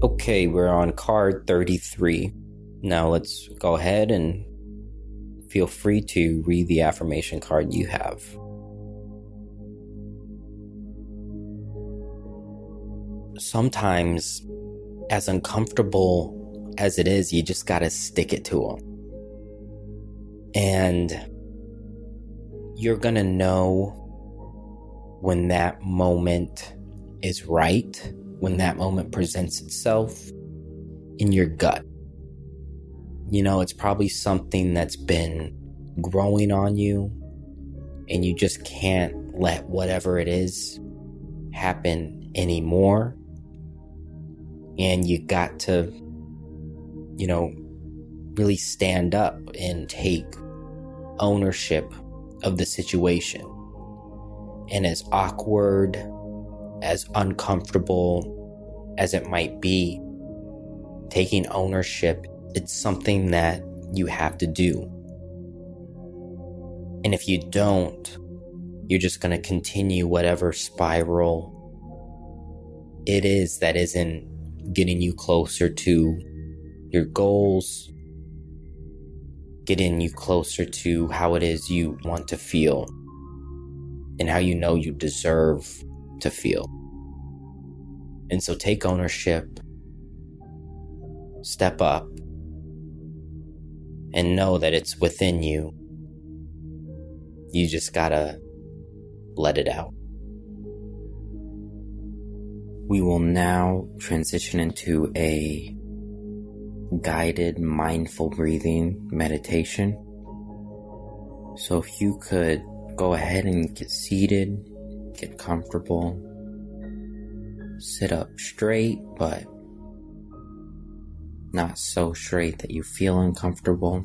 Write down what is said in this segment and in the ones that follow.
Okay, we're on card 33. Now let's go ahead and feel free to read the affirmation card you have. Sometimes, as uncomfortable as it is, you just gotta stick it to them. And you're gonna know when that moment is right, when that moment presents itself in your gut. You know, it's probably something that's been growing on you, and you just can't let whatever it is happen anymore. And you got to, you know, really stand up and take ownership of the situation. And as awkward, as uncomfortable as it might be, taking ownership, it's something that you have to do. And if you don't, you're just going to continue whatever spiral it is that isn't getting you closer to your goals, getting you closer to how it is you want to feel and how you know you deserve to feel. And so take ownership, step up, and know that it's within you. You just gotta let it out. We will now transition into a guided mindful breathing meditation. So if you could go ahead and get seated, get comfortable, sit up straight, but not so straight that you feel uncomfortable.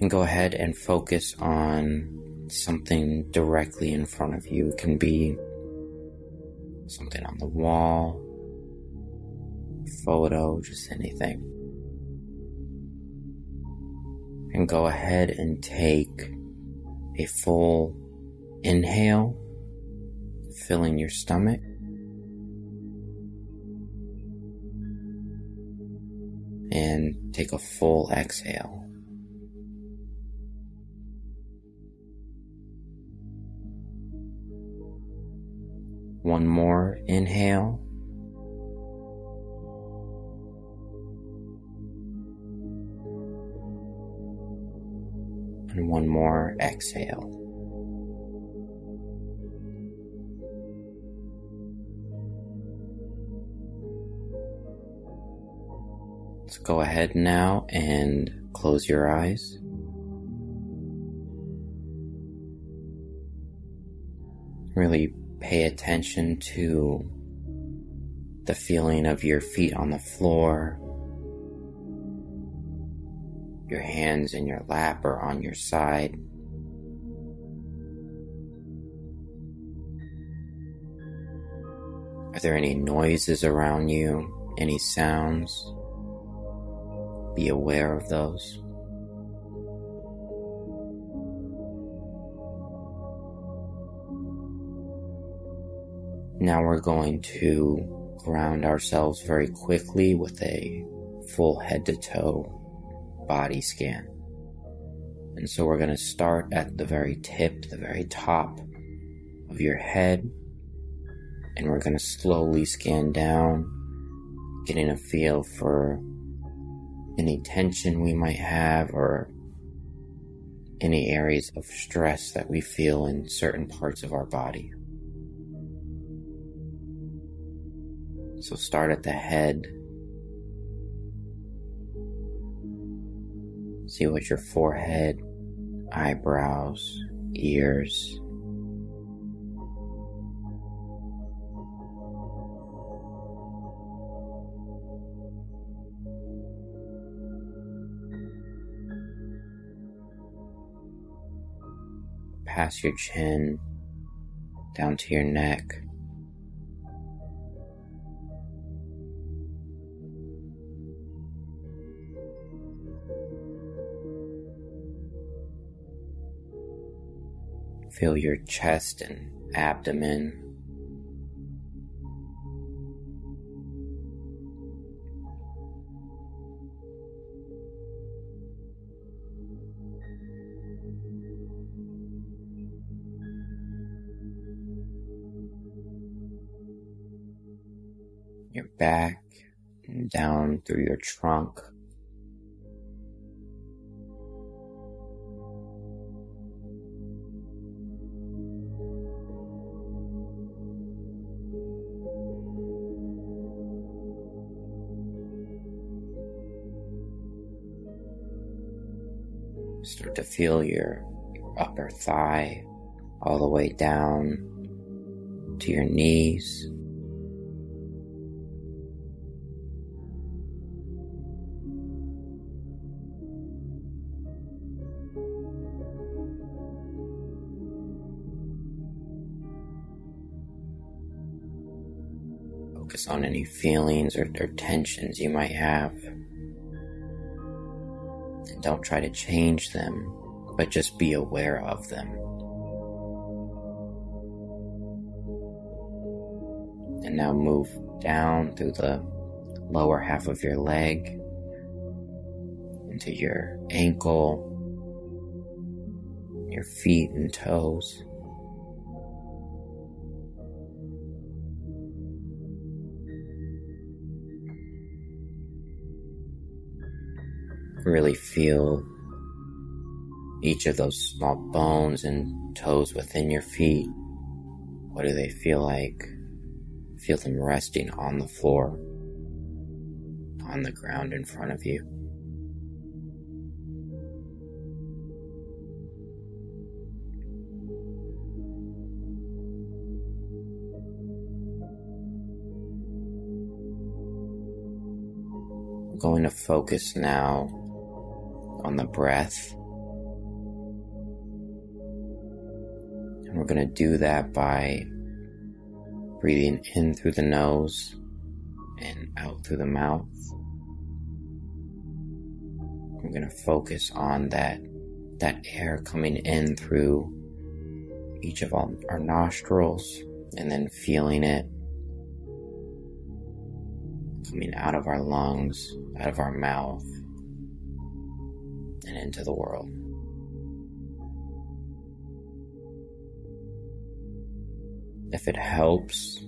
And go ahead and focus on something directly in front of you. It can be something on the wall, photo, just anything. And go ahead and take a full inhale, filling your stomach. And take a full exhale. One more inhale. And one more exhale. Let's go ahead now and close your eyes. Really pay attention to the feeling of your feet on the floor, your hands in your lap or on your side. Are there any noises around you? Any sounds? Be aware of those. Now we're going to ground ourselves very quickly with a full head to toe body scan. And so we're going to start at the very tip, the very top of your head, and we're going to slowly scan down, getting a feel for any tension we might have or any areas of stress that we feel in certain parts of our body. So start at the head See what your forehead, eyebrows, ears, past your chin, down to your neck. Feel your chest and abdomen. Your back down through your trunk. Start to feel your, your upper thigh all the way down to your knees. Focus on any feelings or, or tensions you might have. And don't try to change them, but just be aware of them. And now move down through the lower half of your leg into your ankle, your feet and toes. Really feel each of those small bones and toes within your feet. What do they feel like? Feel them resting on the floor, on the ground in front of you. Going to focus now on the breath. And we're going to do that by breathing in through the nose and out through the mouth. I'm going to focus on that that air coming in through each of our nostrils and then feeling it coming out of our lungs, out of our mouth, and into the world. If it helps,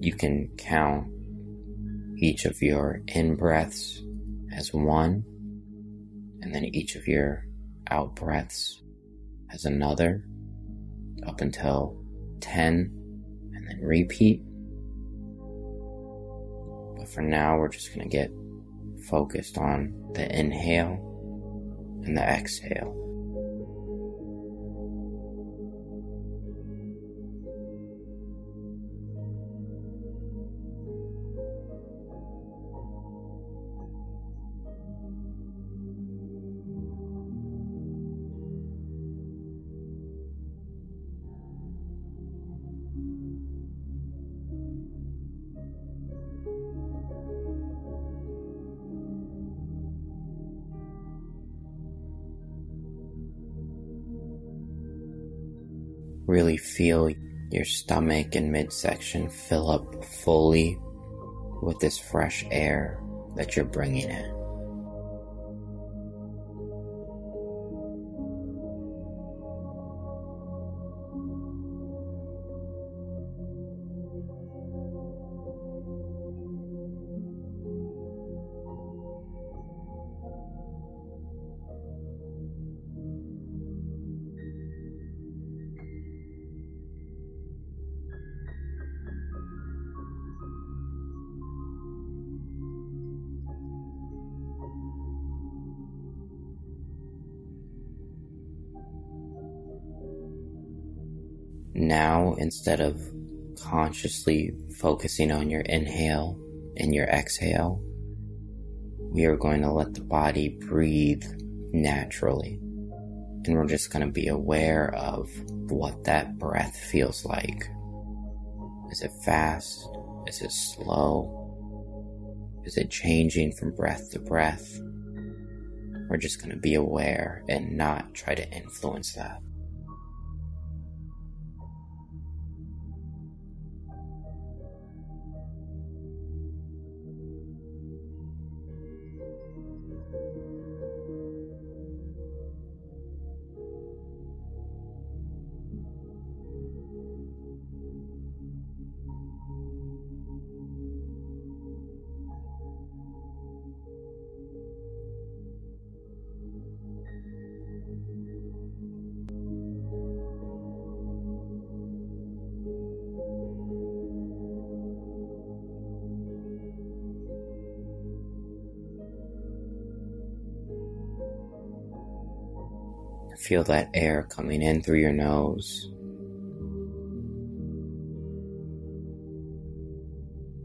you can count each of your in breaths as one, and then each of your out breaths as another, up until 10, and then repeat. But for now, we're just going to get focused on the inhale and the exhale. Really feel your stomach and midsection fill up fully with this fresh air that you're bringing in. Now, instead of consciously focusing on your inhale and your exhale, we are going to let the body breathe naturally. And we're just going to be aware of what that breath feels like. Is it fast? Is it slow? Is it changing from breath to breath? We're just going to be aware and not try to influence that. Feel that air coming in through your nose.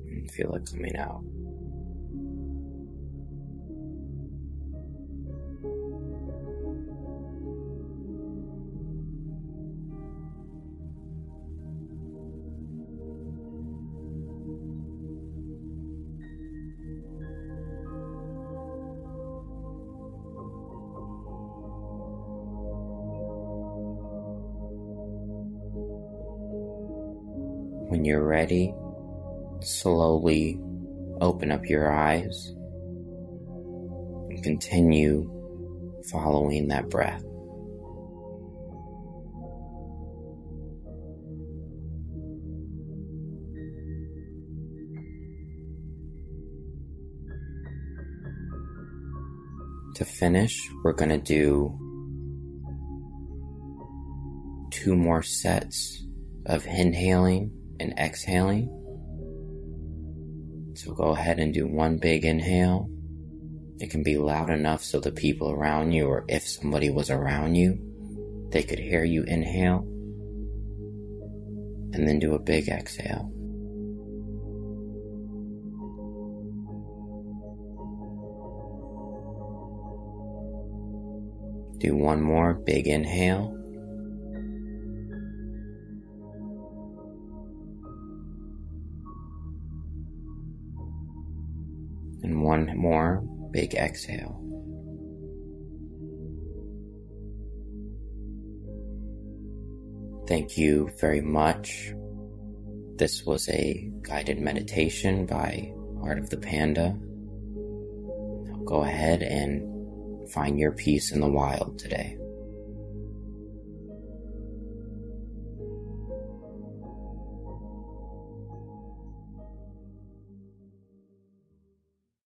And feel it coming out. When you're ready, slowly open up your eyes and continue following that breath. To finish, we're going to do two more sets of inhaling and exhaling. So go ahead and do one big inhale. It can be loud enough so the people around you, or if somebody was around you, they could hear you inhale. And then do a big exhale. Do one more big inhale. Big exhale. Thank you very much. This was a guided meditation by Art of the Panda. Now go ahead and find your peace in the wild today.